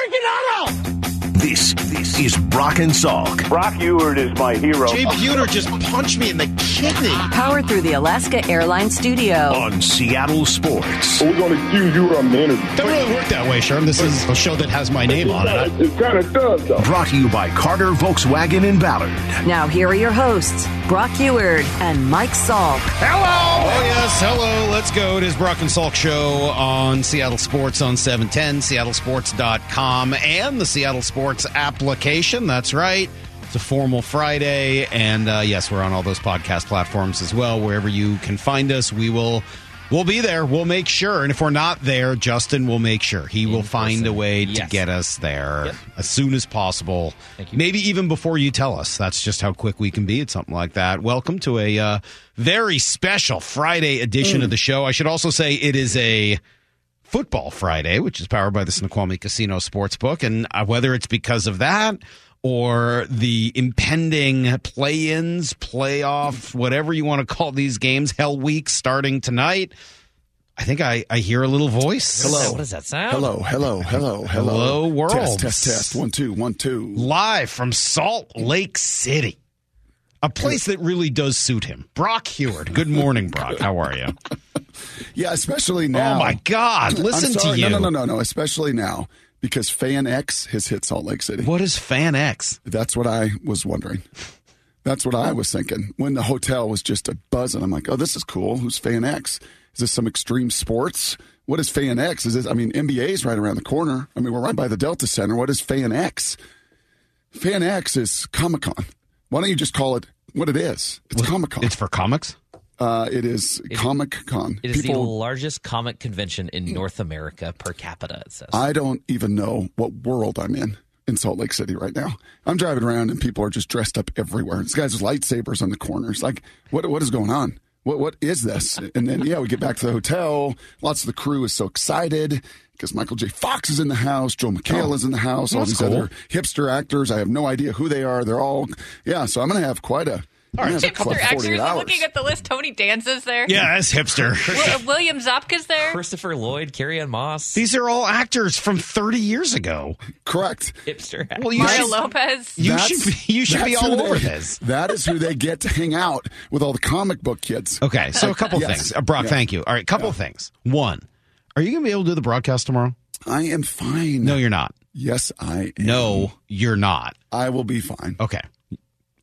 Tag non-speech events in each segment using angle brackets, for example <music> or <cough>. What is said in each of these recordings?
freaking auto! This this is Brock and Salk. Brock Huard is my hero. Jay Buhner just punched me in the kidney. Powered through the Alaska Airlines studio. on Seattle Sports. We're going to accuse you of the interview. Doesn't really work that way, Sherm. This is a show that has my name on it. It kind of does, though. Brought to you by Carter Volkswagen in Ballard. Now here are your hosts, Brock Huard and Mike Salk. Hello. Oh yes, hello. Let's go. It is Brock and Salk show on Seattle Sports on 710, seattlesports.com, and the Seattle Sports application. That's right. It's a formal Friday, and uh, yes, we're on all those podcast platforms as well. Wherever you can find us, we will. We'll be there. We'll make sure. And if we're not there, Justin will make sure. He will find a way to get us there Yep. as soon as possible. Thank you. Maybe even before you tell us. That's just how quick we can be at something like that. Welcome to a uh, very special Friday edition of the show. I should also say it is a football Friday, which is powered by the Snoqualmie Casino Sportsbook. And uh, whether it's because of that or the impending play ins, playoff, whatever you want to call these games, Hell Week starting tonight, I think I, I hear a little voice. Hello. What does that sound? Hello, hello, hello, hello. Hello, world. Test, test, test. One, two, one, two. live from Salt Lake City. A place that really does suit him. Brock Huard. Good morning, Brock. How are you? <laughs> Yeah, especially now. Oh my God. Listen I'm sorry. to you. No, no, no, no, no. Especially now because Fan X has hit Salt Lake City. What is Fan X? That's what I was wondering. That's what I was thinking when the hotel was just a buzzing. I'm like, oh, this is cool. Who's Fan X? Is this some extreme sports? What is Fan X? Is this? I mean, NBA is right around the corner. I mean, we're right by the Delta Center. What is Fan X? Fan X is Comic Con. Why don't you just call it what it is? It's Comic Con. It's for comics? Uh, it is Comic Con. It is the largest comic convention in North America per capita, it says. I don't even know what world I'm in in Salt Lake City right now. I'm driving around and people are just dressed up everywhere. This guy's with lightsabers on the corners. Like, what what is going on? What what is this? And then yeah, we get back to the hotel. Lots of the crew is so excited because Michael J. Fox is in the house, Joel McHale is in the house, all these cool. other hipster actors. I have no idea who they are. They're all yeah. So I'm gonna have quite a. All right, Hipster 48 actors. Looking at the list. Tony Danza's there. Yeah, that's hipster. Wi- William Zabka's there. Christopher Lloyd, Carrie Ann Moss, These are all actors from 30 years ago. Correct. hipster. Well, you Mario should, Lopez. you That's- should be, you should be all who over they- this. <laughs> That is who they get to hang out with all the comic book kids. Okay, so a couple <laughs> Yes. things. Uh, Brock, Yeah. thank you. All right, a couple things. One, are you going to be able to do the broadcast tomorrow? I am fine. No, you're not. Yes, I am. No, you're not. I will be fine. Okay.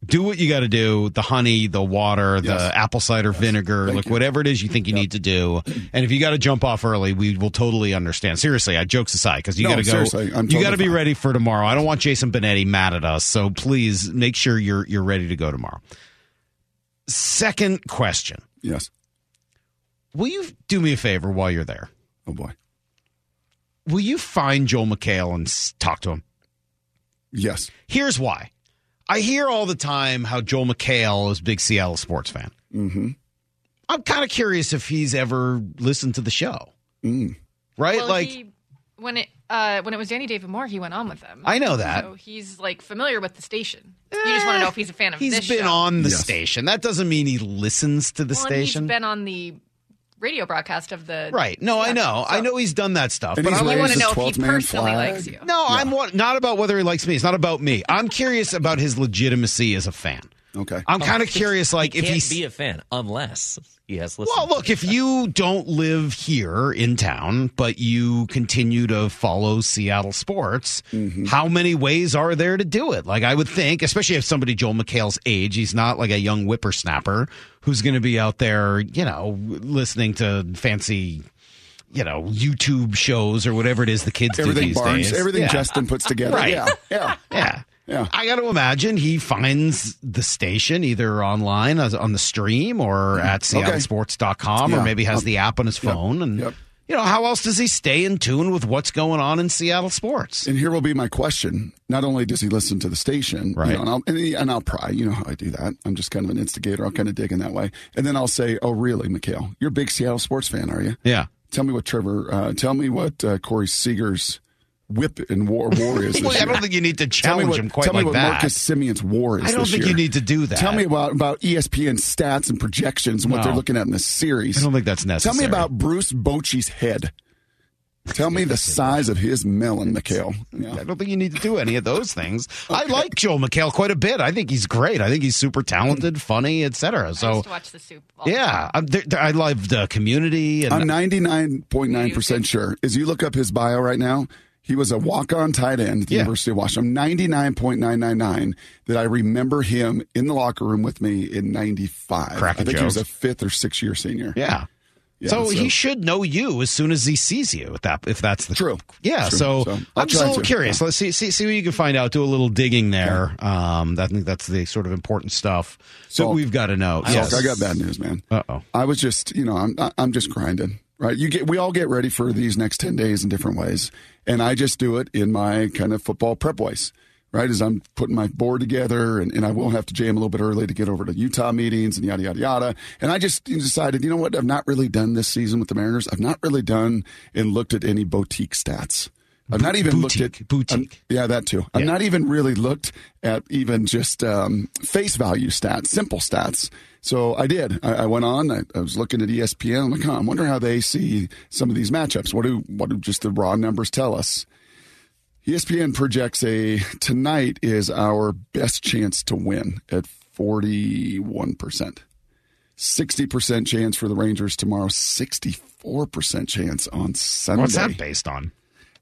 Do what you got to do the honey, the water, the Yes. apple cider vinegar, Thank like you. whatever it is you think you need to do. And if you got to jump off early, we will totally understand. Seriously, I jokes aside, because you No, got to go. I'm you got to be ready for tomorrow. I don't want Jason Benetti mad at us, so please make sure you're you're ready to go tomorrow. Second question: Yes. Will you do me a favor while you're there? Oh boy. Will you find Joel McHale and talk to him? Yes. Here's why. I hear all the time how Joel McHale is a big Seattle sports fan. Mm-hmm. I'm kind of curious if he's ever listened to the show. Mm. Right? Well, like, he, when it uh, when it was Danny David Moore, he went on with them. I know that. So he's like familiar with the station. you just want to know if he's a fan of he's this been show. on the Yes. station. That doesn't mean he listens to the well, station. He's been on the radio broadcast of the right. No, I Yeah, know. I know he's done that stuff. And But I'm want to know if he personally flag. likes you. no, I'm what, not about whether he likes me. It's not about me. I'm curious about his legitimacy as a fan. Okay. I'm kind of curious, like he if can't he's be a fan unless he has listened. Well, look, if you don't live here in town, but you continue to follow Seattle sports, mm-hmm. how many ways are there to do it? Like, I would think, especially if somebody Joel McHale's age, he's not like a young whippersnapper who's going to be out there, you know, listening to fancy. You know, YouTube shows or whatever it is the kids do Everything these Barnes, days. everything Yeah. Justin puts together. Right. Yeah. Yeah. <laughs> Yeah. Yeah. I got to imagine he finds the station either online on the stream or at seattlesports.com or Yeah. maybe has Yep. the app on his phone. And, Yep. you know, how else does he stay in tune with what's going on in Seattle sports? And here will be my question. Not only does he listen to the station, you Right. know, and, I'll, and, he- and I'll pry. You know how I do that. I'm just kind of an instigator. I'll kind of dig in that way. And then I'll say, oh, really, McHale? You're a big Seattle sports fan, are you? Yeah. Tell me what Trevor, uh, tell me what uh, Corey Seager's whip in war, warriors. is <laughs> this Well, I don't think you need to Tell me challenge what, him quite tell me like what that. Marcus Semien's war is I don't this think year. you need to do that. Tell me about, about ESPN stats and projections and what No. they're looking at in this series. I don't think that's necessary. Tell me about Bruce Bochy's head. Tell me the <laughs> size of his melon, McHale. Yeah. I don't think you need to do any of those things. <laughs> I like Joel McHale quite a bit. I think he's great. I think he's super talented, funny, etc. I So used to watch the soup. all the yeah. I'm, there, there- I love the community. And I'm 99.9% sure. As you look up his bio right now, he was a walk on tight end at the Yeah. University of Washington. 99.999 that I remember him in the locker room with me in 95. Cracking I think he was a fifth or sixth year senior. yeah. Yeah, so, so- he should know you as soon as he sees you. If that, if that's the True. yeah. True. So, So, I'm just a little to. curious. Let's see, see, see what you can find out. Do a little digging there. Um, I think that's the sort of important stuff that So- we've got to know. Yes. I got bad news, man. Uh oh. I was just, you know, I'm I'm just grinding, right? You get, we all get ready for these next ten days in different ways, and I just do it in my kind of football prep ways, right? As I'm putting my board together, and, and I will have to jam a little bit early to get over to Utah meetings and yada yada yada. And I just decided, you know what? I've not really done this season with the Mariners. I've not really done and looked at any boutique stats. I've not even looked at boutique. um, yeah, that too. I've not even really looked at even just um, face value stats, simple stats. So I did. I, I went on. I, I was looking at ESPN. I'm like, huh, I wonder how they see some of these matchups. What do what do just the raw numbers tell us? ESPN projects a tonight is our best chance to win at 41 percent. 60% chance for the Rangers tomorrow, 64% chance on Sunday. What's that based on?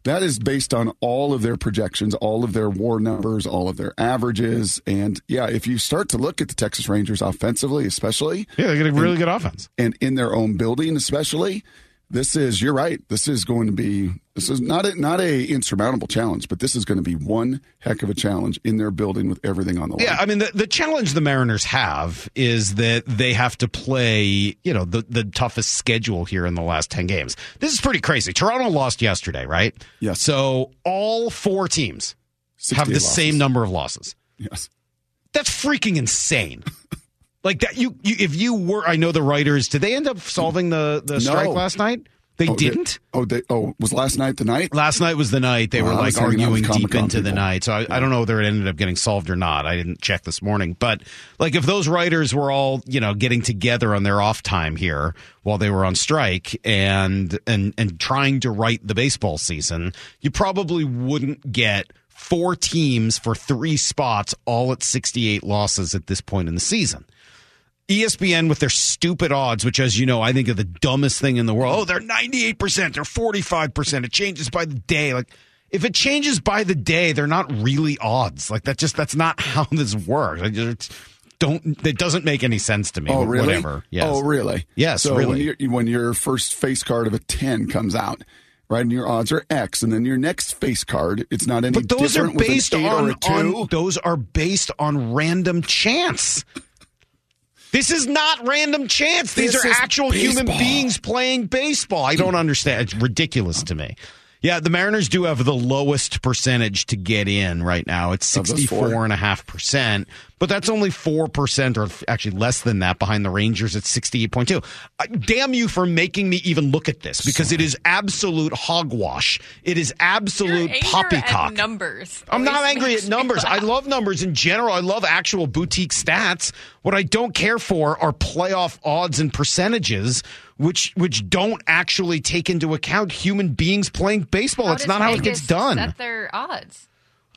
That is based on all of their projections, all of their war numbers, all of their averages. And yeah, if you start to look at the Texas Rangers offensively, especially, Yeah, they got a really good offense. and in their own building, especially, this is, you're right, this is going to be, this is not a, not a insurmountable challenge, but this is going to be one heck of a challenge in their building with everything on the line. Yeah, I mean the, the challenge the Mariners have is that they have to play, you know, the, the toughest schedule here in the last 10 games. This is pretty crazy. Toronto lost yesterday, right? Yes. So all four teams have the losses. same number of losses. Yes. That's freaking insane. <laughs> like that you, you if you were I know the writers, did they end up solving the the strike last night? They Oh, didn't? oh, they, oh, was last night the night? Last night was the night they Well, were like was hanging out arguing deep into the night. So I, I don't know whether it ended up getting solved or not. I didn't check this morning. But like if those writers were all, you know, getting together on their off time here while they were on strike and and and trying to write the baseball season, you probably wouldn't get four teams for three spots all at 68 losses at this point in the season. ESPN with their stupid odds, which, as you know, I think are the dumbest thing in the world. Oh, they're 98%, they're 45%. It changes by the day. Like, if it changes by the day, they're not really odds. Like, that just, that's not <laughs> how this works. I just don't, it doesn't make any sense to me. Oh, really? Whatever. Yes. Oh, really? Yes, So really. when, when your first face card of a 10 comes out, right, and your odds are X, and then your next face card, it's not any But those are based on, on those are based on random chance. This is not random chance. These This are actual human beings playing baseball. I don't understand. It's ridiculous to me. Yeah, the Mariners do have the lowest percentage to get in right now. It's Of those four. 64.5%, but that's only 4% or actually less than that behind the Rangers at 68.2. Uh, damn you for making me even look at this because it is absolute hogwash. It is absolute Your anger poppycock. at numbers. I'm not angry at numbers. I love numbers in general. I love actual boutique stats. What I don't care for are playoff odds and percentages, which which don't actually take into account human beings playing baseball. That's does not how it gets done. Set their odds.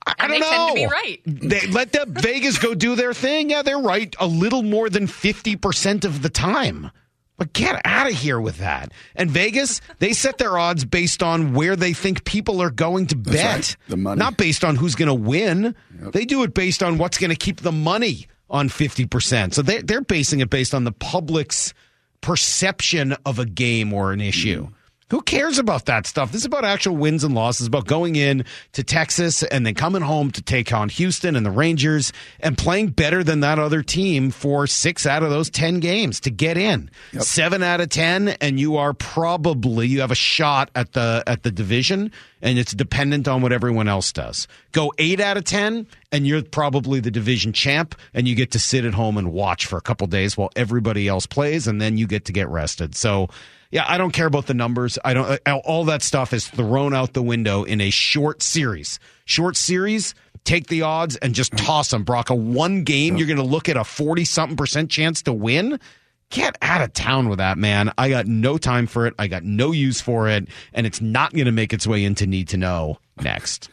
I, I and don't they know. tend to be right. They let the <laughs> Vegas go do their thing. Yeah, they're right a little more than 50% of the time. But get out of here with that. And Vegas, they set their odds based on where they think people are going to bet. right. The money. Not based on who's going to win. They do it based on what's going to keep the money on 50%. So they, they're basing it based on the public's perception of a game or an issue. Who cares about that stuff? This is about actual wins and losses, about going in to Texas and then coming home to take on Houston and the Rangers and playing better than that other team for six out of those 10 games to get in. Seven out of 10, and you are probably, you have a shot at the, at the division and it's dependent on what everyone else does. Go eight out of 10 and you're probably the division champ and you get to sit at home and watch for a couple days while everybody else plays and then you get to get rested. So, yeah, I don't care about the numbers. I don't. uh, All that stuff is thrown out the window in a short series. Short series. Take the odds and just toss them, Brock. A one game, you're going to look at a forty something percent chance to win. Get out of town with that, man. I got no time for it. I got no use for it. And it's not going to make its way into Need to Know next.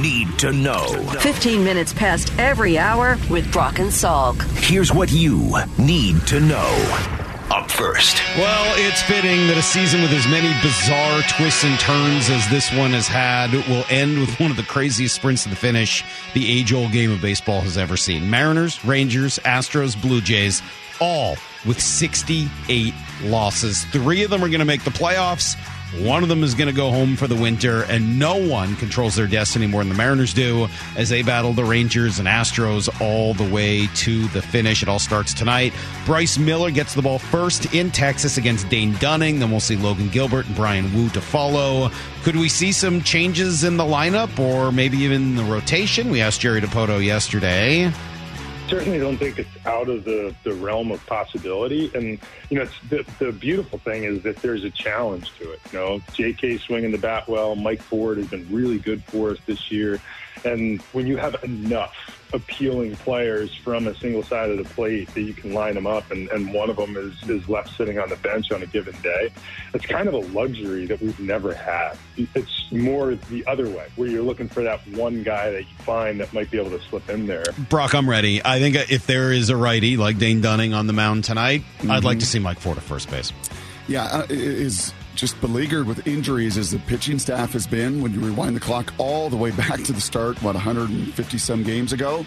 Need to know. 15 minutes past every hour with Brock and Salk. Here's what you need to know. Up first. Well, it's fitting that a season with as many bizarre twists and turns as this one has had will end with one of the craziest sprints to the finish the age old game of baseball has ever seen. Mariners, Rangers, Astros, Blue Jays, all with 68 losses. Three of them are going to make the playoffs. One of them is going to go home for the winter, and no one controls their destiny more than the Mariners do as they battle the Rangers and Astros all the way to the finish. It all starts tonight. Bryce Miller gets the ball first in Texas against Dane Dunning. Then we'll see Logan Gilbert and Bryan Woo to follow. Could we see some changes in the lineup or maybe even the rotation? We asked Jerry Dipoto yesterday certainly don't think it's out of the, the realm of possibility. And, you know, it's the, the beautiful thing is that there's a challenge to it. You know, J.K. swinging the bat well, Mike Ford has been really good for us this year. And when you have enough appealing players from a single side of the plate that you can line them up, and, and one of them is, is left sitting on the bench on a given day. It's kind of a luxury that we've never had. It's more the other way, where you're looking for that one guy that you find that might be able to slip in there. Brock, I'm ready. I think if there is a righty like Dane Dunning on the mound tonight, mm-hmm. I'd like to see Mike Ford at first base. Yeah, uh, is just beleaguered with injuries as the pitching staff has been when you rewind the clock all the way back to the start, what 150 some games ago.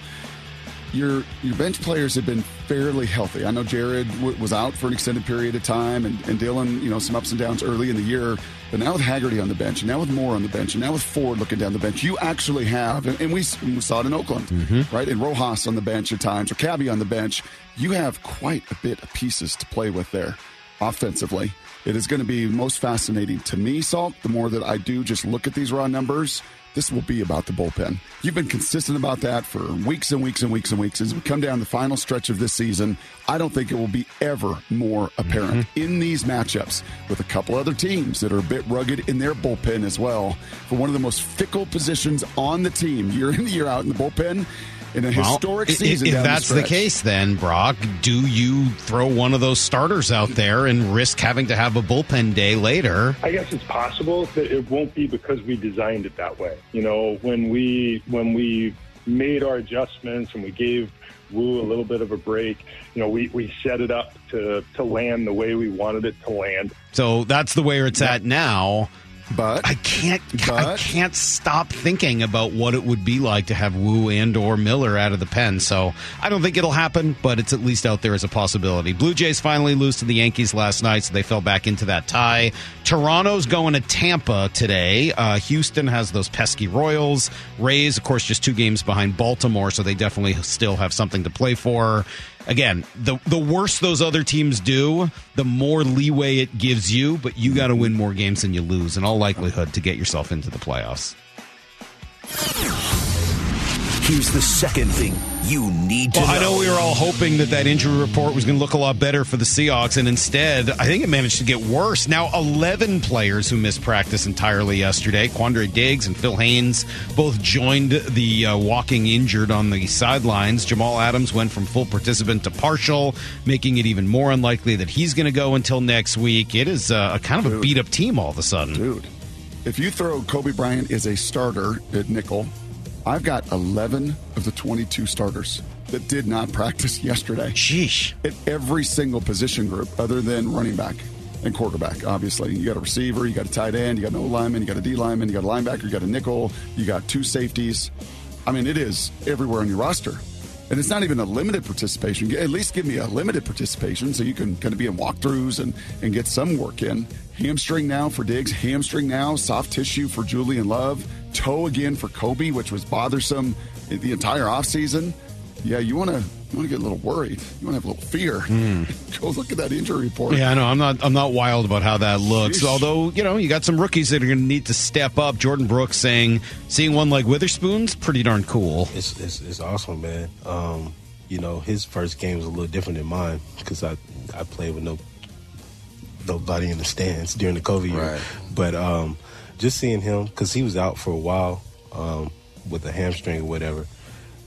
Your your bench players have been fairly healthy. I know Jared w- was out for an extended period of time, and, and Dylan, you know, some ups and downs early in the year. But now with Haggerty on the bench, and now with Moore on the bench, and now with Ford looking down the bench, you actually have, and, and we, we, saw it in Oakland, mm-hmm. right? And Rojas on the bench at times, or Cabby on the bench. You have quite a bit of pieces to play with there offensively. It is going to be most fascinating to me, Salk. The more that I do just look at these raw numbers, this will be about the bullpen. You've been consistent about that for weeks and weeks and weeks and weeks. As we come down the final stretch of this season, I don't think it will be ever more apparent mm-hmm. in these matchups with a couple other teams that are a bit rugged in their bullpen as well. For one of the most fickle positions on the team, year in, year out in the bullpen, in a well, historic season. If that's the, the, case, then Brock, do you throw one of those starters out there and risk having to have a bullpen day later? I guess it's possible that it won't be because we designed it that way. You know, when we when we made our adjustments and we gave Woo a little bit of a break. You know, we, we set it up to, to land the way we wanted it to land. So that's the way it's at now. But I can't but, I can't stop thinking about what it would be like to have Woo and or Miller out of the pen. So I don't think it'll happen, but it's at least out there as a possibility. Blue Jays finally lose to the Yankees last night, so they fell back into that tie. Toronto's going to Tampa today. Uh, Houston has those pesky Royals. Rays, of course, just two games behind Baltimore, so they definitely still have something to play for again, the the worse those other teams do, the more leeway it gives you, but you got to win more games than you lose in all likelihood to get yourself into the playoffs. Here's the second thing you need to well, know. I know we were all hoping that that injury report was going to look a lot better for the Seahawks, and instead, I think it managed to get worse. Now, 11 players who missed practice entirely yesterday. Quandre Diggs and Phil Haynes both joined the uh, walking injured on the sidelines. Jamal Adams went from full participant to partial, making it even more unlikely that he's going to go until next week. It is uh, a kind of Dude. a beat up team all of a sudden. Dude, if you throw Coby Bryant as a starter at nickel, I've got 11 of the 22 starters that did not practice yesterday. Sheesh. At every single position group other than running back and quarterback, obviously. You got a receiver, you got a tight end, you got an O lineman, you got a D lineman, you got a linebacker, you got a nickel, you got two safeties. I mean, it is everywhere on your roster. And it's not even a limited participation. At least give me a limited participation so you can kind of be in walkthroughs and, and get some work in. Hamstring now for Diggs, hamstring now, soft tissue for Julian Love, toe again for Coby, which was bothersome the entire offseason. Yeah, you want to you want to get a little worried. You want to have a little fear. Mm. <laughs> Go look at that injury report. Yeah, I know. I'm not. I'm not wild about how that looks. Sheesh. Although you know, you got some rookies that are going to need to step up. Jordyn Brooks saying, seeing one like Witherspoon's pretty darn cool. It's it's, it's awesome, man. Um, you know, his first game was a little different than mine because I I played with no nobody in the stands during the COVID year. Right. But um, just seeing him because he was out for a while um, with a hamstring or whatever.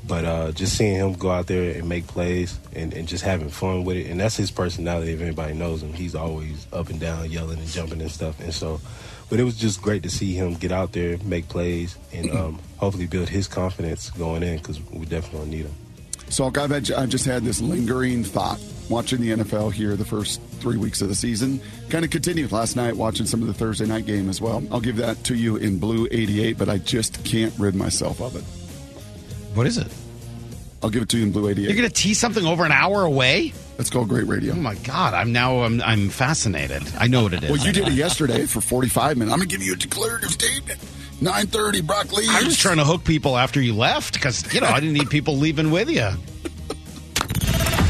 But uh, just seeing him go out there and make plays and, and just having fun with it, and that's his personality. If anybody knows him, he's always up and down, yelling and jumping and stuff. And so, but it was just great to see him get out there, make plays, and um, <clears throat> hopefully build his confidence going in because we definitely need him. So, I've, had, I've just had this lingering thought watching the NFL here the first three weeks of the season. Kind of continued last night watching some of the Thursday night game as well. I'll give that to you in blue 88, but I just can't rid myself of it. What is it? I'll give it to you in blue 88. You're going to tease something over an hour away? That's called great radio. Oh my god! I'm now I'm I'm fascinated. I know what it is. Well, you did it <laughs> yesterday for 45 minutes. I'm going to give you a declarative statement. 9:30, Brock Lee. I was trying to hook people after you left because you know I didn't need people leaving with you.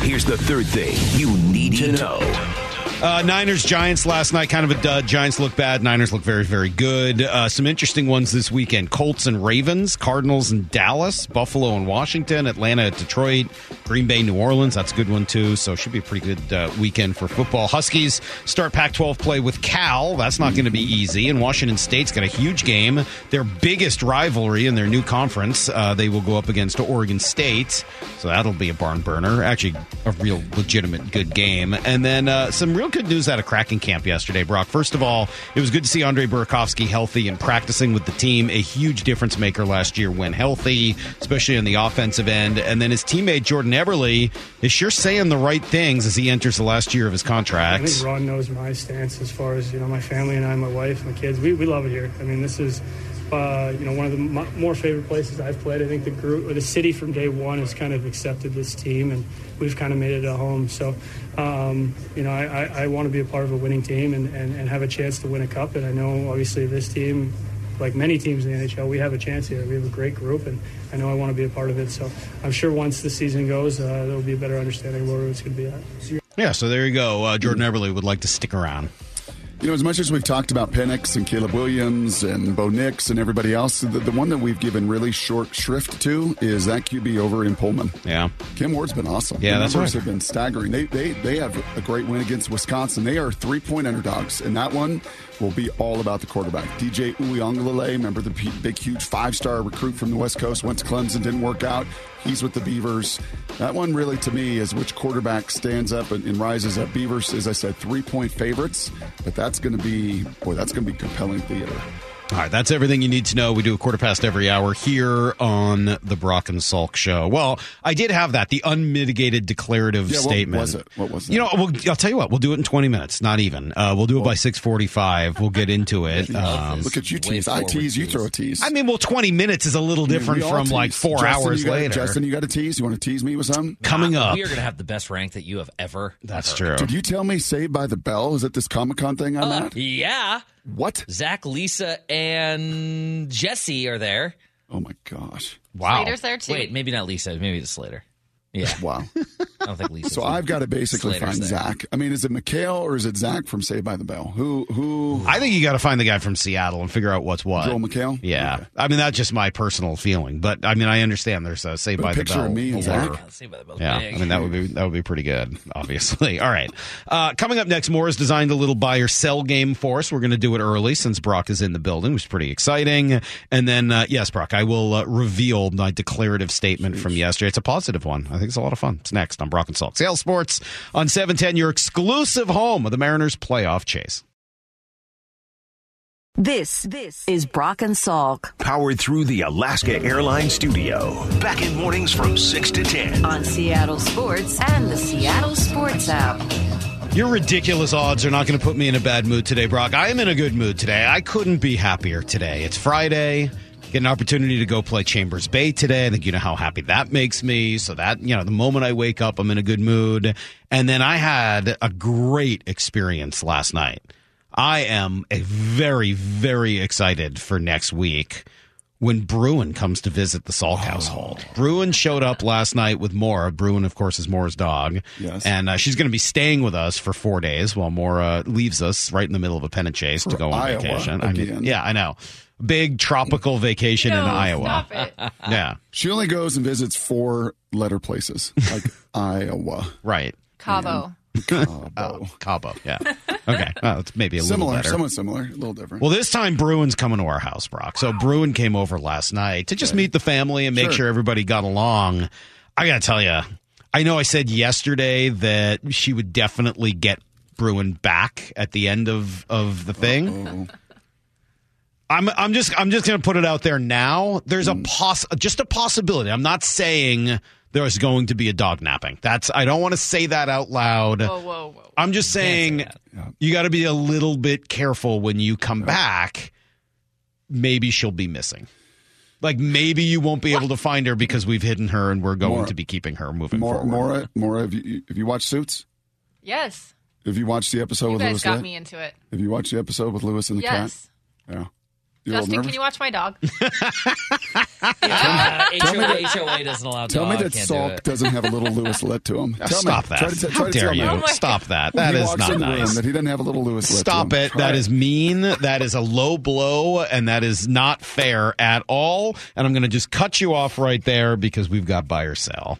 Here's the third thing you need to know. Uh, Niners Giants last night, kind of a dud. Giants look bad. Niners look very, very good. Uh, some interesting ones this weekend Colts and Ravens, Cardinals and Dallas, Buffalo and Washington, Atlanta, Detroit, Green Bay, New Orleans. That's a good one, too. So, should be a pretty good uh, weekend for football. Huskies start Pac 12 play with Cal. That's not going to be easy. And Washington State's got a huge game, their biggest rivalry in their new conference. Uh, they will go up against Oregon State. So, that'll be a barn burner. Actually, a real legitimate good game. And then uh, some real good news out of Kraken camp yesterday, Brock. First of all, it was good to see Andre Burakovsky healthy and practicing with the team. A huge difference maker last year when healthy, especially on the offensive end. And then his teammate Jordan Eberle is sure saying the right things as he enters the last year of his contract. I think Ron knows my stance as far as you know my family and I, my wife, my kids. We, we love it here. I mean, this is uh, you know, one of the more favorite places I've played. I think the group or the city from day one has kind of accepted this team, and we've kind of made it a home. So, um, you know, I, I, I want to be a part of a winning team and, and, and have a chance to win a cup. And I know, obviously, this team, like many teams in the NHL, we have a chance here. We have a great group, and I know I want to be a part of it. So, I'm sure once the season goes, uh, there will be a better understanding of where it's going to be at. Yeah, so there you go. Uh, Jordan Eberle would like to stick around. You know, as much as we've talked about Penix and Caleb Williams and Bo Nix and everybody else, the, the one that we've given really short shrift to is that QB over in Pullman. Yeah. Cam Ward's been awesome. Yeah, the that's numbers right. have been staggering. They, they, they have a great win against Wisconsin. They are three point underdogs, and that one will be all about the quarterback. DJ Uiagalelei, remember the big, huge five star recruit from the West Coast, went to Clemson, didn't work out. He's with the Beavers. That one really, to me, is which quarterback stands up and, and rises up. Beavers, as I said, three point favorites, but that's going to be, boy, that's going to be compelling theater. All right, that's everything you need to know. We do a quarter past every hour here on the Brock and Salk show. Well, I did have that, the unmitigated declarative Yeah, what statement. was it? What was it? You know, we'll, I'll tell you what, we'll do it in 20 minutes, not even. Uh, we'll do it by 645. We'll get into <laughs> it. Um, Look at you tease. I tease, you throw a tease. I mean, well, 20 minutes is a little I mean, different from tease. like four Justin, hours you got- later. Justin, you got to tease. You want to tease me with something? Coming up. We are going to have the best rank that you have ever. That's ever. true. Did you tell me Saved by the Bell? Is it this Comic Con thing I'm Uh, at? yeah. What? Zach, Lisa, and Jesse are there. Oh my gosh! Wow. Slater's there too. Wait, maybe not Lisa. Maybe it's Slater. Yeah, <laughs> Wow. I don't think Lisa. So I've got to basically Slater's find there. Zach. I mean, is it McHale or is it Zach from Saved by the Bell? Who? Who? I think you got to find the guy from Seattle and figure out what's what. Joel McHale? Yeah. Okay. I mean, that's just my personal feeling. But I mean, I understand there's a Saved But a by the picture Bell. of me and Zach? Yeah, Saved by the Bell's Yeah, big. I mean that would be that would be pretty good. Obviously, <laughs> all right. Uh, coming up next, Moore has designed a little buy or sell game for us. We're going to do it early since Brock is in the building, which is pretty exciting. And then, uh, yes, Brock, I will uh, reveal my declarative statement from yesterday. It's a positive one. I think it's a lot of fun. It's next on Brock and Salk. Sales Sports on seven ten. Your exclusive home of the Mariners playoff chase. This, this is Brock and Salk Powered through the Alaska Airlines studio. Back in mornings from 6 to 10. on Seattle Sports and the Seattle Sports app. Your ridiculous odds are not going to put me in a bad mood today, Brock. I am in a good mood today. I couldn't be happier today. It's Friday. Get an opportunity to go play Chambers Bay today. I think you know how happy that makes me. So that, you know, the moment I wake up, I'm in a good mood. And then I had a great experience last night. I am a very, very excited for next week when Bruin comes to visit the Salk household. Bruin showed up last night with Mora. Bruin, of course, is Mora's dog. Yes. And uh, she's going to be staying with us for four days while Mora leaves us right in the middle of a pennant chase to go on Iowa vacation. I mean, yeah, I know. Big tropical vacation in Iowa. Stop it. <laughs> Yeah, She only goes and visits four letter places like <laughs> Iowa. right. Cabo. Cabo. Oh, Cabo. Yeah. Okay, well, it's maybe a similar, little better. somewhat similar, a little different. Well, this time Bruin's coming to our house, Brock. So Bruin came over last night to just meet the family and make Sure. sure everybody got along. I got to tell you, I know I said yesterday that she would definitely get Bruin back at the end of of the thing. I'm I'm just I'm just going to put it out there now. There's a mm. poss just a possibility. I'm not saying there's going to be a dog napping. That's I don't want to say that out loud. Whoa, whoa, whoa. I'm just saying you got to be a little bit careful when you come back. Maybe she'll be missing. Like maybe you won't be able to find her because we've hidden her and we're going Maura- to be keeping her moving Mora, forward. Mora, Mora, have you, have you watched Suits? Yes. Have you watched the episode You with guys Louis? got Litt? me into it. Have you watched the episode with Louis and the Yes. cat? Yeah. You a little Justin, can you watch my dog? Uh, HOA, HOA doesn't allow Tell me that can't do Salk it. doesn't have a little Louis Litt to him. <laughs> Tell Stop me. that! Try to, t- How to dare you? me. Stop <laughs> that! That he not in room nice. that he doesn't have a little Louis Litt. Stop to him. it. Try That is mean. That is a low blow, and that is not fair at all. And I'm going to just cut you off right there because we've got buy or sell.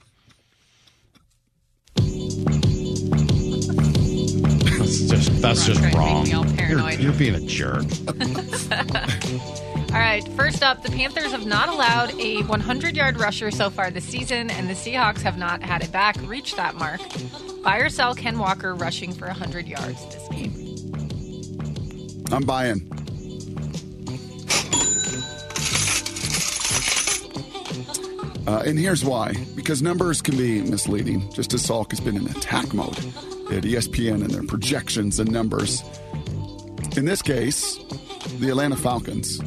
That's just that's just Trying to make wrong. You're, you're being a jerk. <laughs> All right, first up, the Panthers have not allowed a 100 yard rusher so far this season, and the Seahawks have not had it back reach that mark. Buy or sell Ken Walker rushing for 100 yards this game. I'm buying. Uh, and here's why. Because numbers can be misleading, just as Salk has been in attack mode at ESPN and their projections and numbers. In this case, the Atlanta Falcons.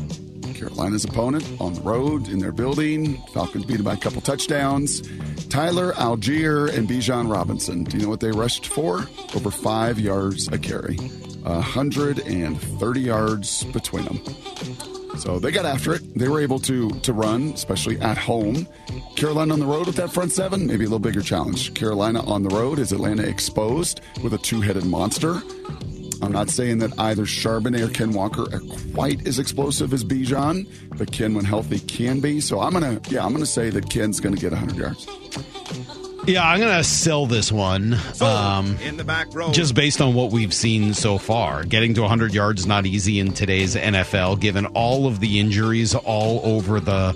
Carolina's opponent on the road in their building. Falcons beat them by a couple touchdowns. Tyler Allgeier and Bijan Robinson. Do you know what they rushed for? Over five yards a carry. 130 yards between them. So they got after it. They were able to to run, especially at home. Carolina on the road with that front seven, maybe a little bigger challenge. Carolina on the road is Atlanta exposed with a two-headed monster. I'm not saying that either Charbonnet or Ken Walker are quite as explosive as Bijan, but Ken, when healthy, can be. So I'm gonna, yeah, I'm gonna say that Ken's gonna get 100 yards. Yeah, I'm going to sell this one. Um, in the back row. just based on what we've seen so far. Getting to 100 yards is not easy in today's NFL, given all of the injuries all over the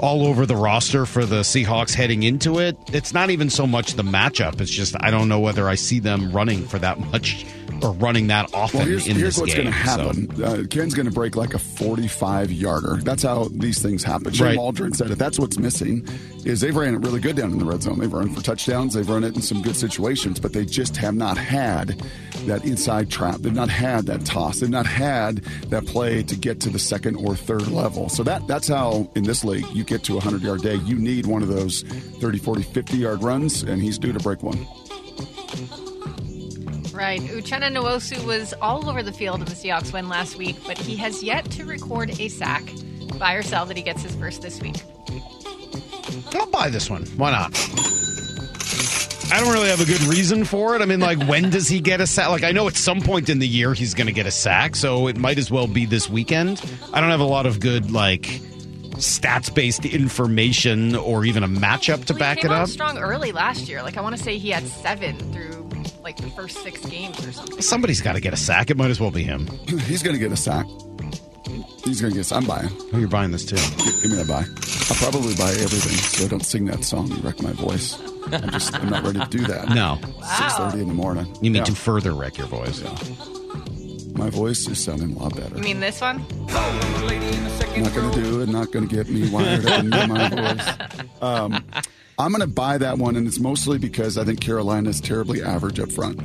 all over the roster for the Seahawks heading into it. It's not even so much the matchup. It's just I don't know whether I see them running for that <laughs> much or running that often Well, here's, in here's this what's game. going to So- happen. Uh, Ken's going to break like a 45 yarder. That's how these things happen. Shane Right. Waldron said it. That's what's missing is they've ran it really good down in the red zone. They've run for touchdowns. They've run it in some good situations, but they just have not had that inside trap. They've not had that toss. They've not had that play to get to the second or third level. So that that's how in this league you get to a 100 yard day. You need one of those 30, 40, 50 yard runs, and he's due to break one. Right. Uchenna Nwosu was all over the field in the Seahawks win last week, but he has yet to record a sack. Buy or sell that he gets his first this week. I'll buy this one. Why not? I don't really have a good reason for it. I mean, like, when does he get a sack? Like, I know at some point in the year he's going to get a sack, so it might as well be this weekend. I don't have a lot of good, like, stats based information or even a matchup to Well, back it up. strong early last year. Like I want to say he had seven through like the first six games or something. Somebody's got to get a sack. It might as well be him. <clears throat> He's going to get a sack. He's going to get. I'm buying. Oh, you're buying this too. Give, give me that buy. I'll probably buy everything so I don't sing that song and wreck my voice. I'm just I'm not ready to do that. No. Six thirty in the morning. You mean Yeah. to further wreck your voice. My voice is sounding a lot better. You mean this one? not going to do it. Not going to get me wired up into my <laughs> voice. Um, I'm going to buy that one, and it's mostly because I think Carolina is terribly average up front.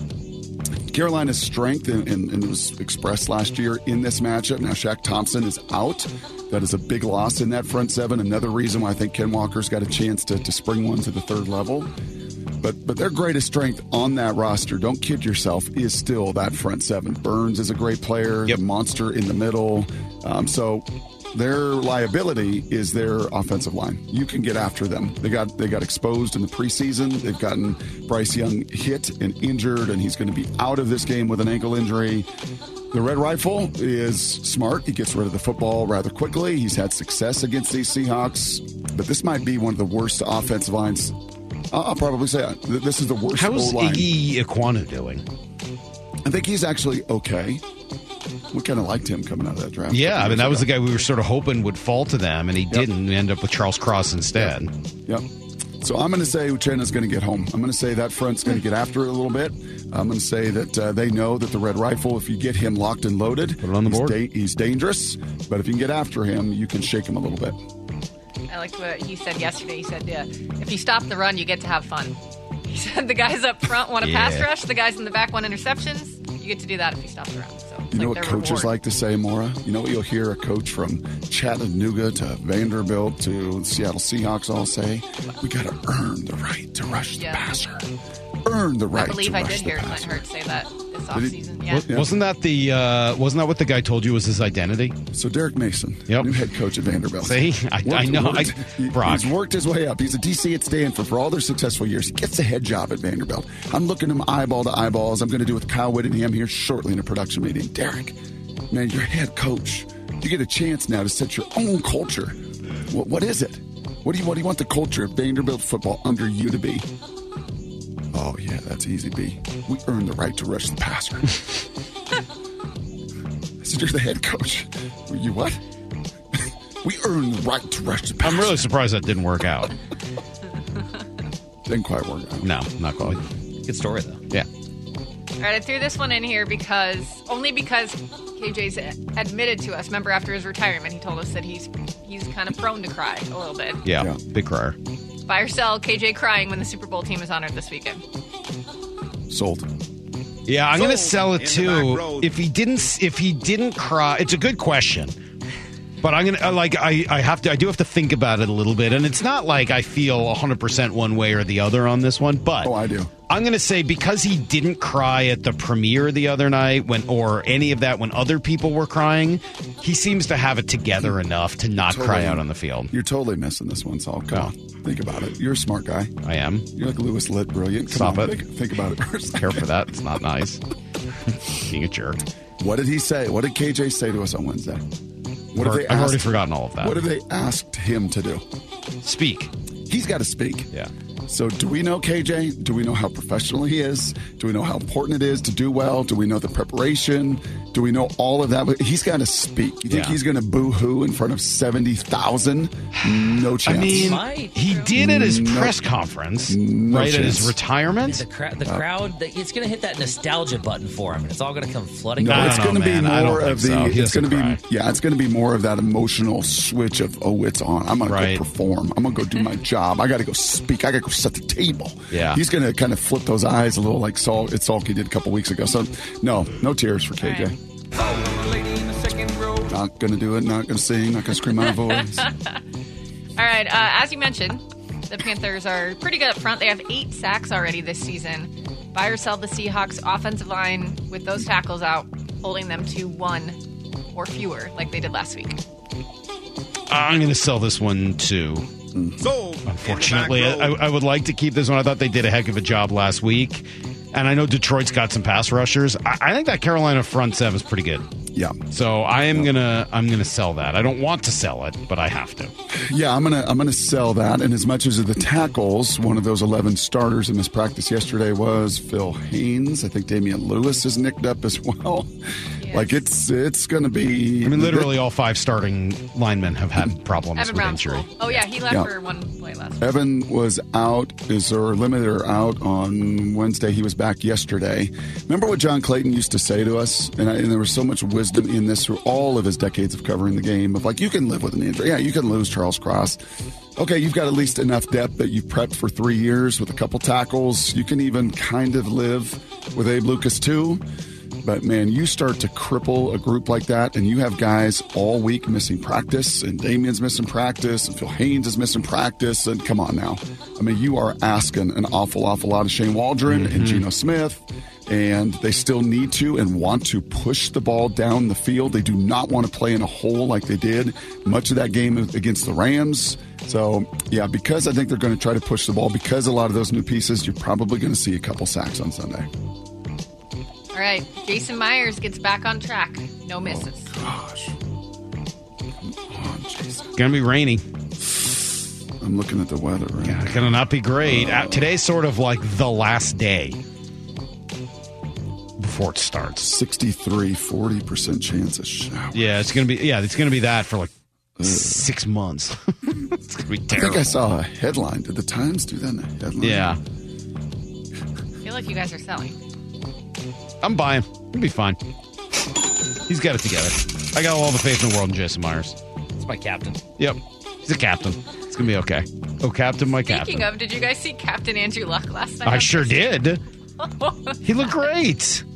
Carolina's strength, and, and, and it was expressed last year in this matchup. Now, Shaq Thompson is out. That is a big loss in that front seven. Another reason why I think Ken Walker's got a chance to, to spring one to the third level. But but their greatest strength on that roster, don't kid yourself, is still that front seven. Burns is a great player, the monster in the middle. Um, so their liability is their offensive line. You can get after them. They got they got exposed in the preseason. They've gotten Bryce Young hit and injured, and he's going to be out of this game with an ankle injury. The Red Rifle is smart. He gets rid of the football rather quickly. He's had success against these Seahawks, but this might be one of the worst offensive lines. I'll probably say uh, it. This is the worst How's. Ickey Ekwonu doing? I think he's actually okay. We kind of liked him coming out of that draft. Yeah, I mean Years that was the guy we were sort of hoping would fall to them, and he didn't. We end up with Charles Cross instead. Yep. So I'm going to say Uchenna's going to get home. I'm going to say that front's going to get after it a little bit. I'm going to say that uh, they know that the red rifle, if you get him locked and loaded, Put it on the he's, board. da- he's dangerous. But if you can get after him, you can shake him a little bit. I liked what he said yesterday. He said, yeah, if you stop the run, you get to have fun. <laughs> He said the guys up front want to pass rush, the guys in the back want interceptions. You get to do that if you stop the run. You know what coaches reward. like to say, Mora? You know what you'll hear a coach from Chattanooga to Vanderbilt to Seattle Seahawks all say? We got to earn the right to rush the Yeah. passer. Earn the right to rush. I believe I did hear Clint. Hurtt say that this Did he? offseason. Yeah. Yeah. Wasn't that the uh, wasn't that what the guy told you was his identity? So Derek Mason, Yep. new head coach at Vanderbilt. See? I- I know. I- Brock. He's worked his way up. He's a DC at Stanford for all their successful years. He gets a head job at Vanderbilt. I'm looking him eyeball to eyeballs. I'm going to do with Kyle Whittingham here shortly in a production meeting. Derek, man, you're head coach. You get a chance now to set your own culture. What, what is it? What do you what do you want the culture of Vanderbilt football under you to be? Oh yeah, that's easy, B. We earned <laughs> <laughs> the right to rush the passer. I said, you're the head coach. You what? we earned the right to rush the passer. I'm really surprised that didn't work out. <laughs> Didn't quite work out. No, not quite. Good story though. Yeah. All right, I threw this one in here because only because KJ's admitted to us. Remember, after his retirement, he told us that he's he's kind of prone to cry a little bit. Yeah. Yeah. Big crier. Buy or sell KJ crying when the Super Bowl team is honored this weekend. Sold. Yeah, I'm going to sell it in the back too. If he didn't, if he didn't cry, it's a good question. But I'm gonna uh, like I, I have to I do have to think about it a little bit, and it's not like I feel 100 percent one way or the other on this one. But Oh, I do. I'm gonna say because he didn't cry at the premiere the other night when or any of that when other people were crying, he seems to have it together enough to not cry out on the field. You're totally missing this one, Salk. Come No. on. Think about it. You're a smart guy. I am. You're like Louis Litt, brilliant. Come Stop on, it. Think, think about it first. Care for that? It's not nice. <laughs> Being a jerk. What did he say? What did KJ say to us on Wednesday? What I've already forgotten all of that. What have they asked him to do? Speak. He's got to speak. Yeah. So, do we know KJ? Do we know how professional he is? Do we know how important it is to do well? Do we know the preparation? Do we know all of that? He's got to speak. You think Yeah. he's going to boo hoo in front of 70,000? No chance. I mean, Might. he did at his No. press conference, No right at his chance. retirement. The, cra- the crowd, the, it's going to hit that nostalgia button for him, and it's all going to come flooding. No, I back. it's going to be man. I don't more of the. so. It's going to be yeah. It's going to be more of that emotional switch of oh, it's on. I'm going Right. to go perform. I'm going to go do my <laughs> job. I got to go speak. I got to go set the table. Yeah. he's going to kind of flip those eyes a little like Saul. It's Salky did a couple weeks ago. So no, no tears for KJ. Not going to do it. Not going to sing. Not going to scream my voice. <laughs> All right, uh, as you mentioned, the Panthers are pretty good up front. They have eight sacks already this season. Buy or sell the Seahawks offensive line with those tackles out, holding them to one or fewer, like they did last week. I'm going to sell this one too. Mm-hmm. Sold. Unfortunately, I. I would like to keep this one. I thought they did a heck of a job last week, and I know Detroit's got some pass rushers. I, I think that Carolina front seven is pretty good. Yeah, So I am gonna I'm gonna sell that. I don't want to sell it, but I have to. yeah. I'm gonna I'm gonna sell that. And as much as the tackles, one of those 11 starters in this practice yesterday was Phil Haynes. I think Damien Lewis is nicked up as <laughs> well. Like it's it's gonna be. I mean, literally all five starting linemen have had <laughs> problems Evan with Brown's injury. cool. Oh yeah, he left Yeah. for one play last week. Evan was out, is or limited or out on Wednesday. He was back yesterday. Remember what John Clayton used to say to us, and, I, and there was so much wisdom in this through all of his decades of covering the game. Of like, you can live with an injury. Yeah, you can lose Charles Cross. Okay, you've got at least enough depth that you've prepped for three years with a couple tackles. You can even kind of live with Abe Lucas too. But man, you start to cripple a group like that, and you have guys all week missing practice, and Damien's missing practice, and Phil Haynes is missing practice, and come on now. I mean, you are asking an awful, awful lot of Shane Waldron and mm-hmm. Geno Smith, and they still need to and want to push the ball down the field. They do not want to play in a hole like they did much of that game against the Rams. So, yeah, because I think they're going to try to push the ball, because a lot of those new pieces, you're probably going to see a couple sacks on Sunday. All right, Jason Myers gets back on track. No misses. Gosh. Come on, Jason. Gonna be rainy. I'm looking at the weather, right? Gonna not be great. Uh, today's sort of like the last day before it starts. 63, 40% chance of shower. Yeah, it's gonna be yeah, it's gonna be that for like six months. <laughs> it's gonna be I think I saw a headline. Did the Times do that in a headline? Yeah, I feel like you guys are selling. I'm buying. It'll be fine. He's got it together. I got all the faith in the world in Jason Myers. It's my captain. Yep, he's a captain. It's gonna be okay. Oh, captain, my captain. Speaking of, did you guys see Captain Andrew Luck last night? I sure did. He looked great. <laughs>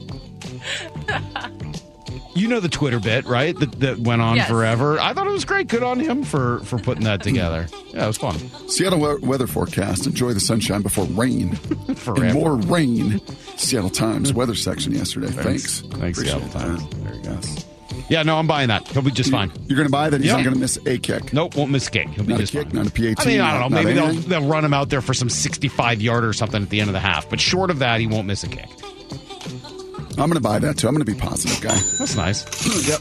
You know the Twitter bit, right? That, that went on Yes. forever. I thought it was great. Good on him for for putting that together. Yeah, it was fun. Seattle weather forecast. Enjoy the sunshine before rain. <laughs> Forever. And more rain. Seattle Times weather section yesterday. Thanks. Thanks, Appreciate Seattle Times. that. There you go. Yeah, no, I'm buying that. He'll be just fine. You're going to buy that? He's Yeah. not going to miss a kick. Nope, won't miss a kick. He'll be Not a just kick, fine. not a PAT, I mean, I don't know. Maybe they'll, they'll run him out there for some 65 yard or something at the end of the half. But short of that, he won't miss a kick. I'm going to buy that too. I'm going to be positive guy. <laughs> That's nice. <clears throat> yep.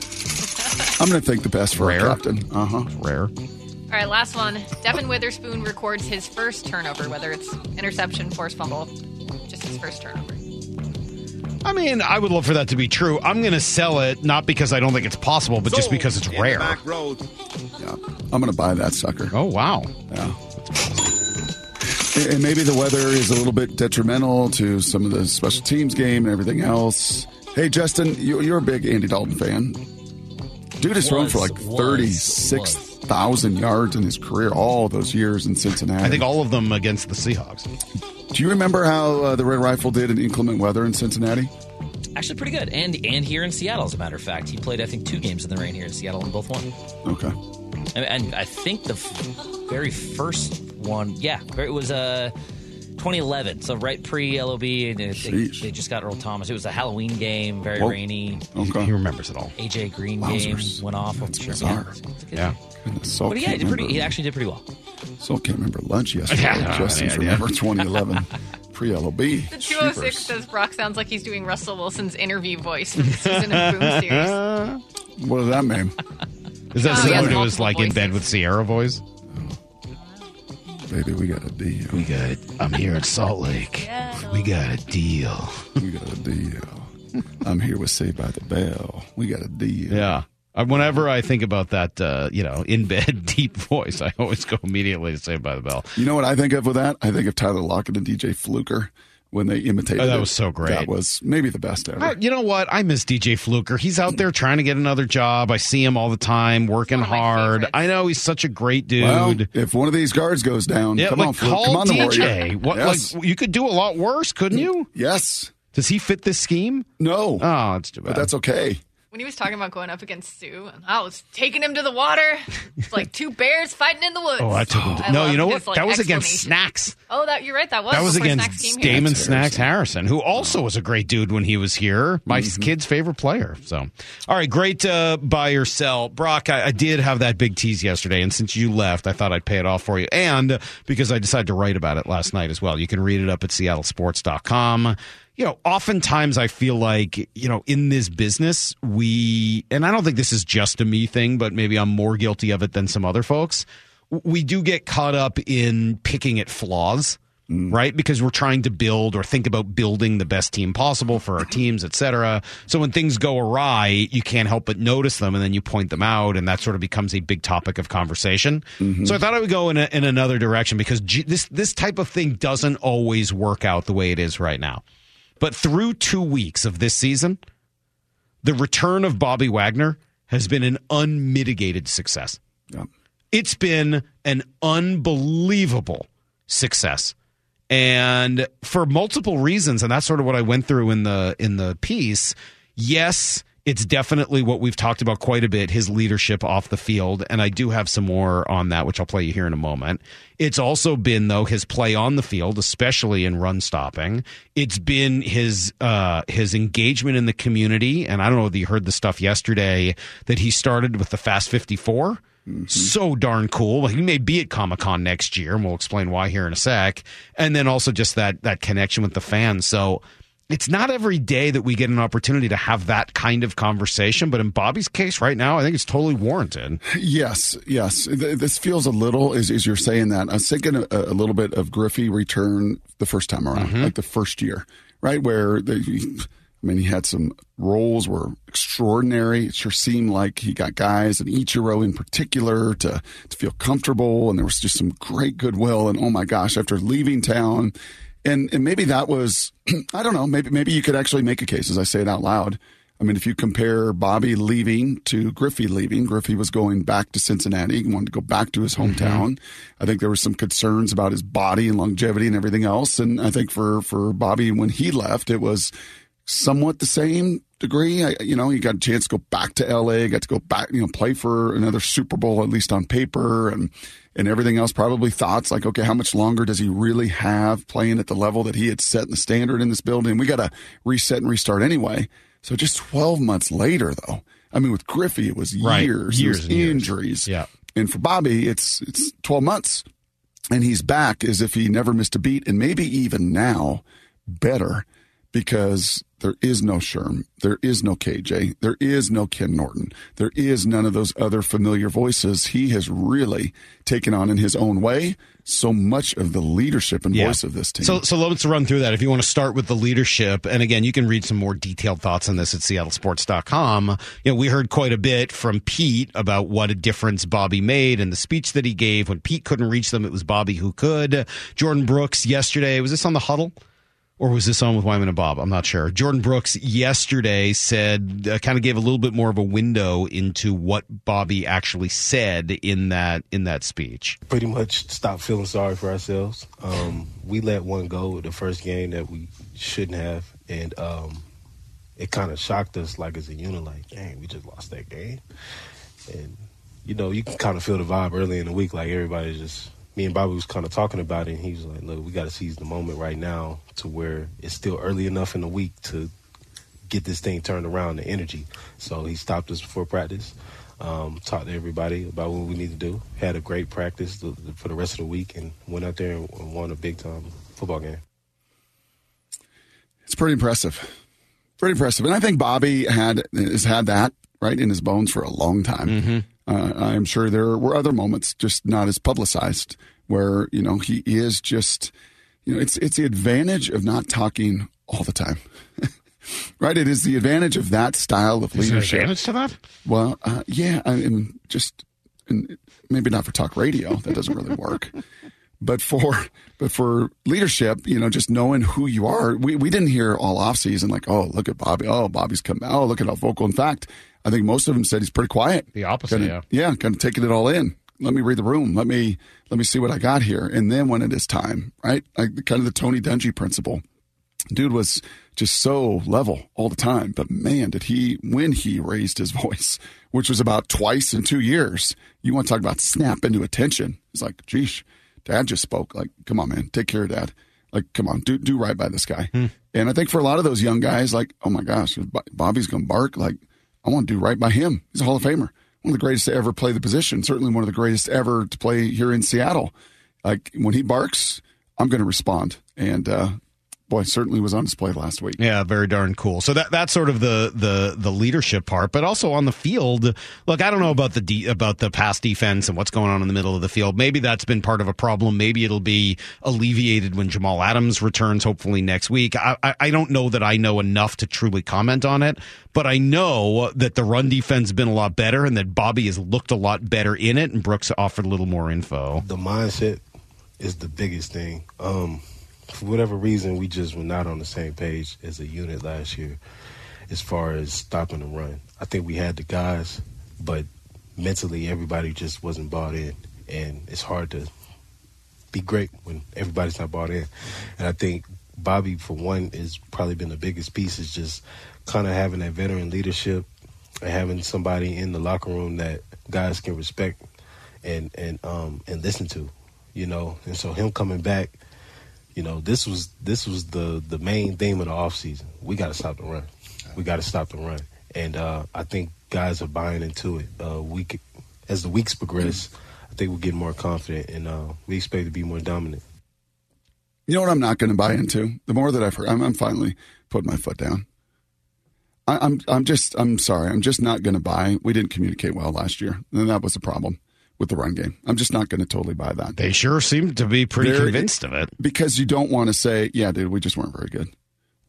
I'm going to think the best for Rare. our captain. Uh huh. Rare. All right, last one. Devon Witherspoon records his first turnover, whether it's interception, forced fumble, just his first turnover. I mean, I would love for that to be true. I'm going to sell it not because I don't think it's possible, but just because it's rare. Yeah. I'm going to buy that sucker. Oh wow. Yeah. And and maybe the weather is a little bit detrimental to some of the special teams game and everything else. Hey, Justin, you, you're a big Andy Dalton fan. Dude has thrown for Was, like was, 36,000 yards in his career, all those years in Cincinnati. I think all of them against the Seahawks. Do you remember how uh, the Red Rifle did in inclement weather in Cincinnati? Actually, pretty good. And and here in Seattle, as a matter of fact, he played I think two games in the rain here in Seattle and both won. Okay. And, and I think the f- very first one, yeah, it was uh 2011, so right pre LOB, and they, they just got Earl Thomas. It was a Halloween game, very Whoa. rainy. Okay. He remembers it all. AJ Green Wowzers. game went off. That's Sure, bizarre. Yeah, it's- it's good. Yeah. Goodness, Saul But yeah, he did pretty. He actually did pretty well. Still can't remember lunch yesterday. Yeah, <laughs> I don't have Justin's any remember 2011 <laughs> pre LOB. The 206 says Brock sounds like he's doing Russell Wilson's interview voice from the season of Boom series. What does that mean? Is that Oh, someone who was multiple like in bed with Ciara voice? Baby, we got a deal. We got. I'm here in Salt Lake. We got a deal. We got a deal. I'm here with Saved by the Bell. We got a deal. Yeah. Uh, Whenever I think about that, uh, you know, in bed <laughs> deep voice, I always go immediately to Saved by the Bell. You know what I think of with that? I think of Tyler Lockett and DJ Fluker when they imitated Oh, that it. was so great. That was maybe the best ever. I, you know what? I miss DJ Fluker. He's out there trying to get another job. I see him all the time, working One of my hard. favorites. I know he's such a great dude. well, if one of these guards goes down, yeah, come like on, Fluke. call Come on, the DJ. Warrior. What? yes. Like you could do a lot worse, couldn't you? yes. Does he fit this scheme? No. Oh, that's too bad. but that's okay. When he was talking about going up against Suh, and I was taking him to the water. It's like two bears fighting in the woods. Oh, I took him. To, I no, you love know his, what? like, that was against. Snacks. Oh, that you're right. That was That was against Snacks came. Damon Snacks Snacks Harrison, who also was a great dude when he was here. My Mm-hmm. kid's favorite player. So, all right, great uh, buy or sell, Brock. I, I did have that big tease yesterday, and since you left, I thought I'd pay it off for you, and because I decided to write about it last night as well. You can read it up at SeattleSports.com. You know, oftentimes I feel like you know in this business we, and I don't think this is just a me thing, but maybe I'm more guilty of it than some other folks. We do get caught up in picking at flaws mm. right? Because we're trying to build or think about building the best team possible for our teams, et cetera. So when things go awry, you can't help but notice them and then you point them out and that sort of becomes a big topic of conversation. Mm-hmm. So I thought I would go in, a, in another direction because G- this, this type of thing doesn't always work out the way it is right now. But through two weeks of this season, the return of Bobby Wagner has been an unmitigated success. It's been an unbelievable success. And for multiple reasons, and that's sort of what I went through in the in the piece. Yes, it's definitely what we've talked about quite a bit, his leadership off the field, and I do have some more on that, which I'll play you here in a moment. It's also been though his play on the field, especially in run stopping. It's been his uh, his engagement in the community, and I don't know if you heard the stuff yesterday that he started with the Fast Fifty Four so darn cool. He may be at Comic Con next year, and we'll explain why here in a sec. And then also just that that connection with the fans. So it's not every day that we get an opportunity to have that kind of conversation, but in Bobby's case right now, I think it's totally warranted. Yes, yes. This feels a little, as, as you're saying that, I was thinking a, a little bit of Griffey return the first time around, Mm-hmm. like the first year, right? Where they, I mean, he had some roles were extraordinary. It sure seemed like he got guys and Ichiro in particular to to feel comfortable, and there was just some great goodwill. And oh my gosh, after leaving town, and and maybe that was <clears throat> I don't know. Maybe maybe you could actually make a case as I say it out loud. I mean, if you compare Bobby leaving to Griffey leaving, Griffey was going back to Cincinnati, he wanted to go back to his mm-hmm. hometown. I think there were some concerns about his body and longevity and everything else. And I think for, for Bobby, when he left, it was somewhat the same degree. I, you know, he got a chance to go back to LA, got to go back, you know, play for another Super Bowl, at least on paper and, and everything else. Probably thoughts like, okay, how much longer does he really have playing at the level that he had set in the standard in this building? We got to reset and restart anyway. So just 12 months later, though, I mean, with Griffey, it was Right. years, Years was and years. injuries. Yeah. And for Bobby, it's, it's 12 months and he's back as if he never missed a beat and maybe even now better because there is no Sherm, there is no KJ, there is no Ken Norton, there is none of those other familiar voices. He has really taken on in his own way so much of the leadership and Yeah. voice of this team. So, so let's run through that. If you want to start with the leadership, and again, you can read some more detailed thoughts on this at seattlesports.com. You know, we heard quite a bit from Pete about what a difference Bobby made and the speech that he gave. When Pete couldn't reach them, it was Bobby who could. Jordyn Brooks yesterday, was this on the huddle? Or was this on with Wyman and Bob? I'm not sure. Jordyn Brooks yesterday said, uh, kind of gave a little bit more of a window into what Bobby actually said in that in that speech. pretty much stopped feeling sorry for ourselves. Um, we let one go the first game that we shouldn't have, and um, it kind of shocked us, like as a unit, like, dang, we just lost that game. And you know, you can kind of feel the vibe early in the week, like everybody's just. Me and Bobby was kind of talking about it, and he was like, "Look, we got to seize the moment right now, to where it's still early enough in the week to get this thing turned around, the energy." So he stopped us before practice um, talked to everybody about what we need to do. Had a great practice the, the- for the rest of the week, and went out there and, and won a big time football game. It's pretty impressive. Pretty impressive. And I think Bobby had has had that right in his bones for a long time. Uh, I'm sure there were other moments, just not as publicized, where you know he is just, you know, it's it's the advantage of not talking all the time, <laughs> right? It is the advantage of that style of Is there leadership. advantage to that? Well, uh, yeah, I mean, just and maybe not for talk radio. That doesn't really work. <laughs> But for but for leadership, you know, just knowing who you are. We we didn't hear all off season like, oh, look at Bobby. Oh, Bobby's coming. Oh, look at how vocal. In fact, I think most of them said he's pretty quiet. The opposite, Kinda- yeah. yeah, kind of taking it all in. Let me read the room. Let me let me see what I got here. And then when it is time, right? Like kind of the Tony Dungy principle dude was just so level all the time. But man, did he, when he raised his <laughs> voice, which was about twice in two years, you want to talk about snap into attention. It's like, geesh, dad just spoke. Like, come on, man, take care of dad. Like, come on, do, do right by this guy. Hmm. And I think for a lot of those young guys, like, oh my gosh, Bobby's to bark. Like, I want to do right by him. He's a Hall of Famer. One of the greatest to ever play the position. Certainly one of the greatest ever to play here in Seattle. Like, when he barks, I'm going to respond. And, uh, boy, certainly was on display last week. Yeah, very darn cool. So that that's sort of the the the leadership part, but also on the field. Look, I don't know about the de- about the pass defense and what's going on in the middle of the field. Maybe that's been part of a problem. Maybe it'll be alleviated when Jamal Adams returns, hopefully next week. I I, I don't know that I know enough to truly comment on it, but I know that the run defense has been a lot better and that Bobby has looked a lot better in it, and Brooks offered a little more info. The mindset is the biggest thing. Um, for whatever reason, we just were not on the same page as a unit last year, as far as stopping the run. I think we had the guys, but mentally everybody just wasn't bought in, and it's hard to be great when everybody's not bought in. And I think Bobby, for one, has probably been the biggest piece. Is just kind of having that veteran leadership and having somebody in the locker room that guys can respect and and um and listen to, you know. And so him coming back, you know, this was this was the the main theme of the off season. We got to stop the run. We got to stop the run. And uh, I think guys are buying into it. Uh, we could, as the weeks progress, I think we're getting more confident, and uh, we expect to be more dominant. You know what I'm not going to buy into? The more that I've heard, I'm, I'm finally putting my foot down. I, I'm I'm just I'm sorry. I'm just not going to buy. We didn't communicate well last year, and that was the problem with the run game. I'm just not going to totally buy that. They sure seem to be pretty Very- convinced of it. because you don't want to say, "Yeah, dude, we just weren't very good."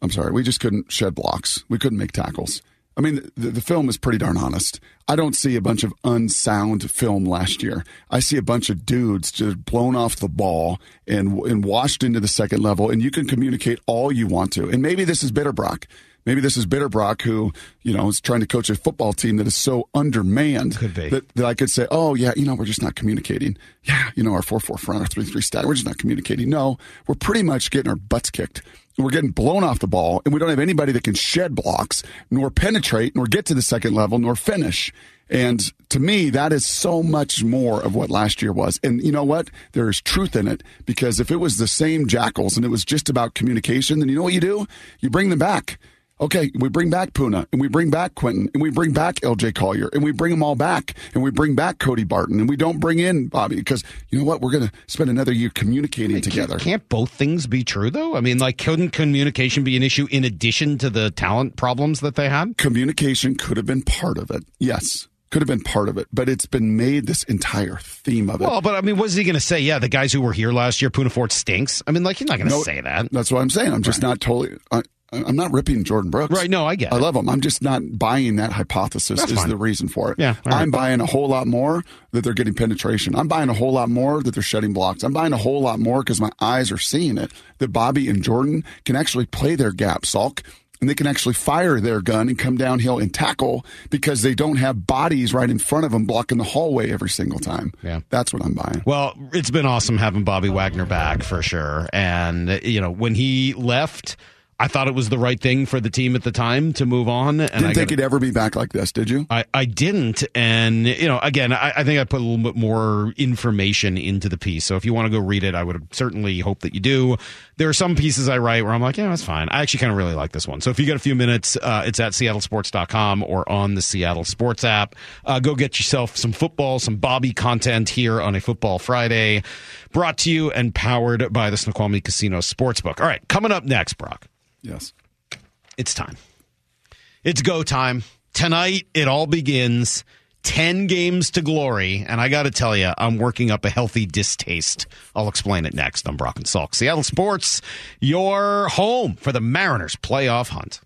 I'm sorry, we just couldn't shed blocks. We couldn't make tackles. I mean, the, the film is pretty darn honest. I don't see a bunch of unsound film last year. I see a bunch of dudes just blown off the ball and and washed into the second level. And you can communicate all you want to. And maybe this is Bitterbrock. Maybe this is Bitterbrock who, you know, is trying to coach a football team that is so undermanned that, that I could say, oh, yeah, you know, we're just not communicating. Yeah, you know, our 4 4 front, our 3 3 stack, we're just not communicating. No, we're pretty much getting our butts kicked. We're getting blown off the ball, and we don't have anybody that can shed blocks, nor penetrate, nor get to the second level, nor finish. And to me, that is so much more of what last year was. And you know what? There is truth in it because if it was the same jackals and it was just about communication, then you know what you do? You bring them back. Okay, we bring back Poona and we bring back Quinton and we bring back LJ Collier and we bring them all back and we bring back Cody Barton and we don't bring in Bobby because you know what? We're going to spend another year communicating together. Can't both things be true though? I mean, like, couldn't communication be an issue in addition to the talent problems that they had? Communication could have been part of it. Yes, could have been part of it, but it's been made this entire theme of it. Well, but I mean, what is he going to say? Yeah, the guys who were here last year, Poona Ford stinks. I mean, like, he's not going to No, say that. That's what I'm saying. I'm just not totally. I'm not ripping Jordyn Brooks. Right, no, I get I it. love him. I'm just not buying that hypothesis That's is fine. the reason for it. Yeah, right. I'm buying a whole lot more that they're getting penetration. I'm buying a whole lot more that they're shedding blocks. I'm buying a whole lot more because my eyes are seeing it that Bobby and Jordyn can actually play their gap, Salk. And they can actually fire their gun and come downhill and tackle because they don't have bodies right in front of them blocking the hallway every single time. Yeah. That's what I'm buying. Well, it's been awesome having Bobby Wagner back for sure. And, you know, when he left, I thought it was the right thing for the team at the time to move on. And Didn't I think gotta- he'd ever be back like this, did you? I, I didn't. And, you know, again, I, I think I put a little bit more information into the piece. So if you want to go read it, I would certainly hope that you do. There are some pieces I write where I'm like, yeah, that's fine. I actually kind of really like this one. So if you got a few minutes, uh, it's at seattlesports.com or on the Seattle Sports app. Uh, go get yourself some football, some Bobby content here on a Football Friday. Brought to you and powered by the Snoqualmie Casino Sportsbook. All right, coming up next, Brock Yes. it's time. It's go time. Tonight, it all begins. 10 games to glory. And I got to tell you, I'm working up a healthy distaste. I'll explain it next on Brock and Salk. Seattle Sports, your home for the Mariners playoff hunt.